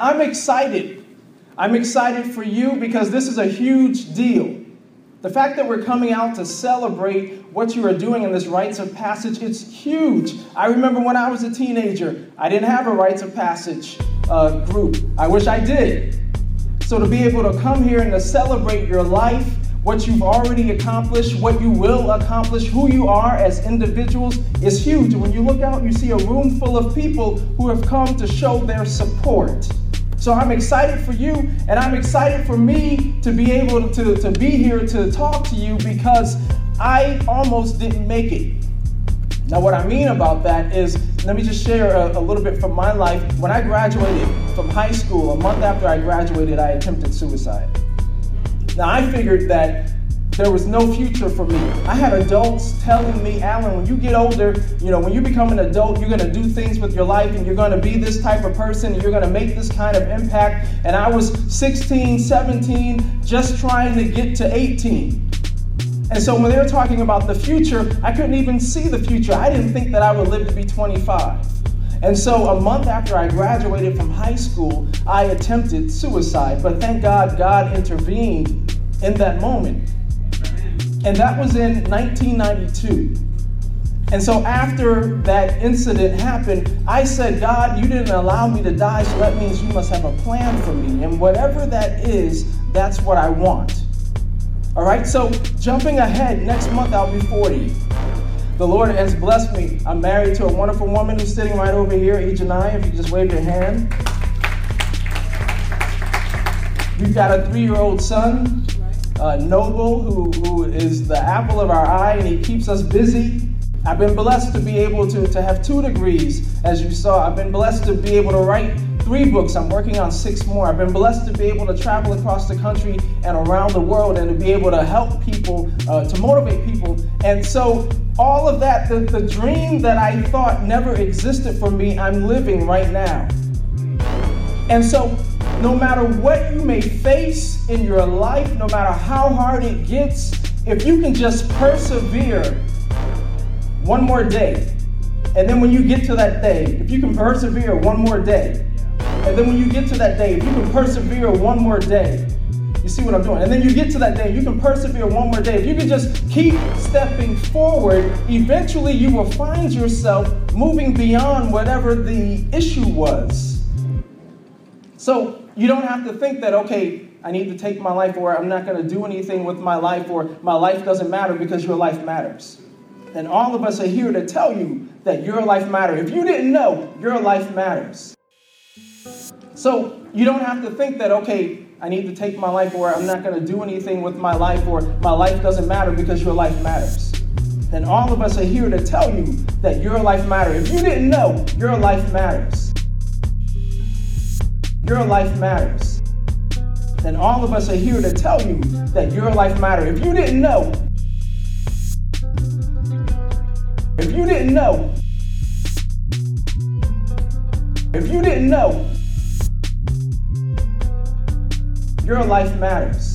I'm excited. I'm excited for you because this is a huge deal. The fact that we're coming out to celebrate what you are doing in this rites of passage, it's huge. I remember when I was a teenager, I didn't have a rites of passage uh, group. I wish I did. So to be able to come here and to celebrate your life, what you've already accomplished, what you will accomplish, who you are as individuals is huge. When you look out, you see a room full of people who have come to show their support. So I'm excited for you, and I'm excited for me to be able to, to be here to talk to you because I almost didn't make it. Now, what I mean about that is, let me just share a, a, little bit from my life. When I graduated from high school, a month after I graduated, I attempted suicide. Now, I figured that there was no future for me. I had adults telling me, Allen, when you get older, you know, when you become an adult, you're going to do things with your life and you're going to be this type of person and you're going to make this kind of impact. And I was 16, 17, just trying to get to 18. And so when they were talking about the future, I couldn't even see the future. I didn't think that I would live to be 25. And so a month after I graduated from high school, I attempted suicide. But thank God, God intervened in that moment. And that was in 1992. And so after that incident happened, I said, God, you didn't allow me to die, so that means you must have a plan for me. And whatever that is, that's what I want. All right, so jumping ahead, next month I'll be 40. The Lord has blessed me. I'm married to a wonderful woman who's sitting right over here, Ejanai, if you just wave your hand. We've got a three year old son uh, Noble, who, who is the apple of our eye, and he keeps us busy. I've been blessed to be able to, to have two degrees, as you saw. I've been blessed to be able to write three books. I'm working on six more. I've been blessed to be able to travel across the country and around the world and to be able to help people, uh, to motivate people. And so, all of that, the, the dream that I thought never existed for me, I'm living right now. And so, no matter what you may face in your life, no matter how hard it gets, if you can just persevere one more day, and then when you get to that day, if you can persevere one more day, and then when you get to that day, if you can persevere one more day, you see what I'm doing? And then you get to that day, you can persevere one more day. If you can just keep stepping forward, eventually you will find yourself moving beyond whatever the issue was. So you don't have to think that, okay, I need to take my life or I'm not going to do anything with my life or my life doesn't matter because your life matters. And all of us are here to tell you that your life matters. If you didn't know, your life matters. So you don't have to think that, okay, I need to take my life or I'm not going to do anything with my life or my life doesn't matter because your life matters. And all of us are here to tell you that your life matters. If you didn't know, your life matters. Your life matters. And all of us are here to tell you that your life matters. If you didn't know, if you didn't know, if you didn't know, your life matters.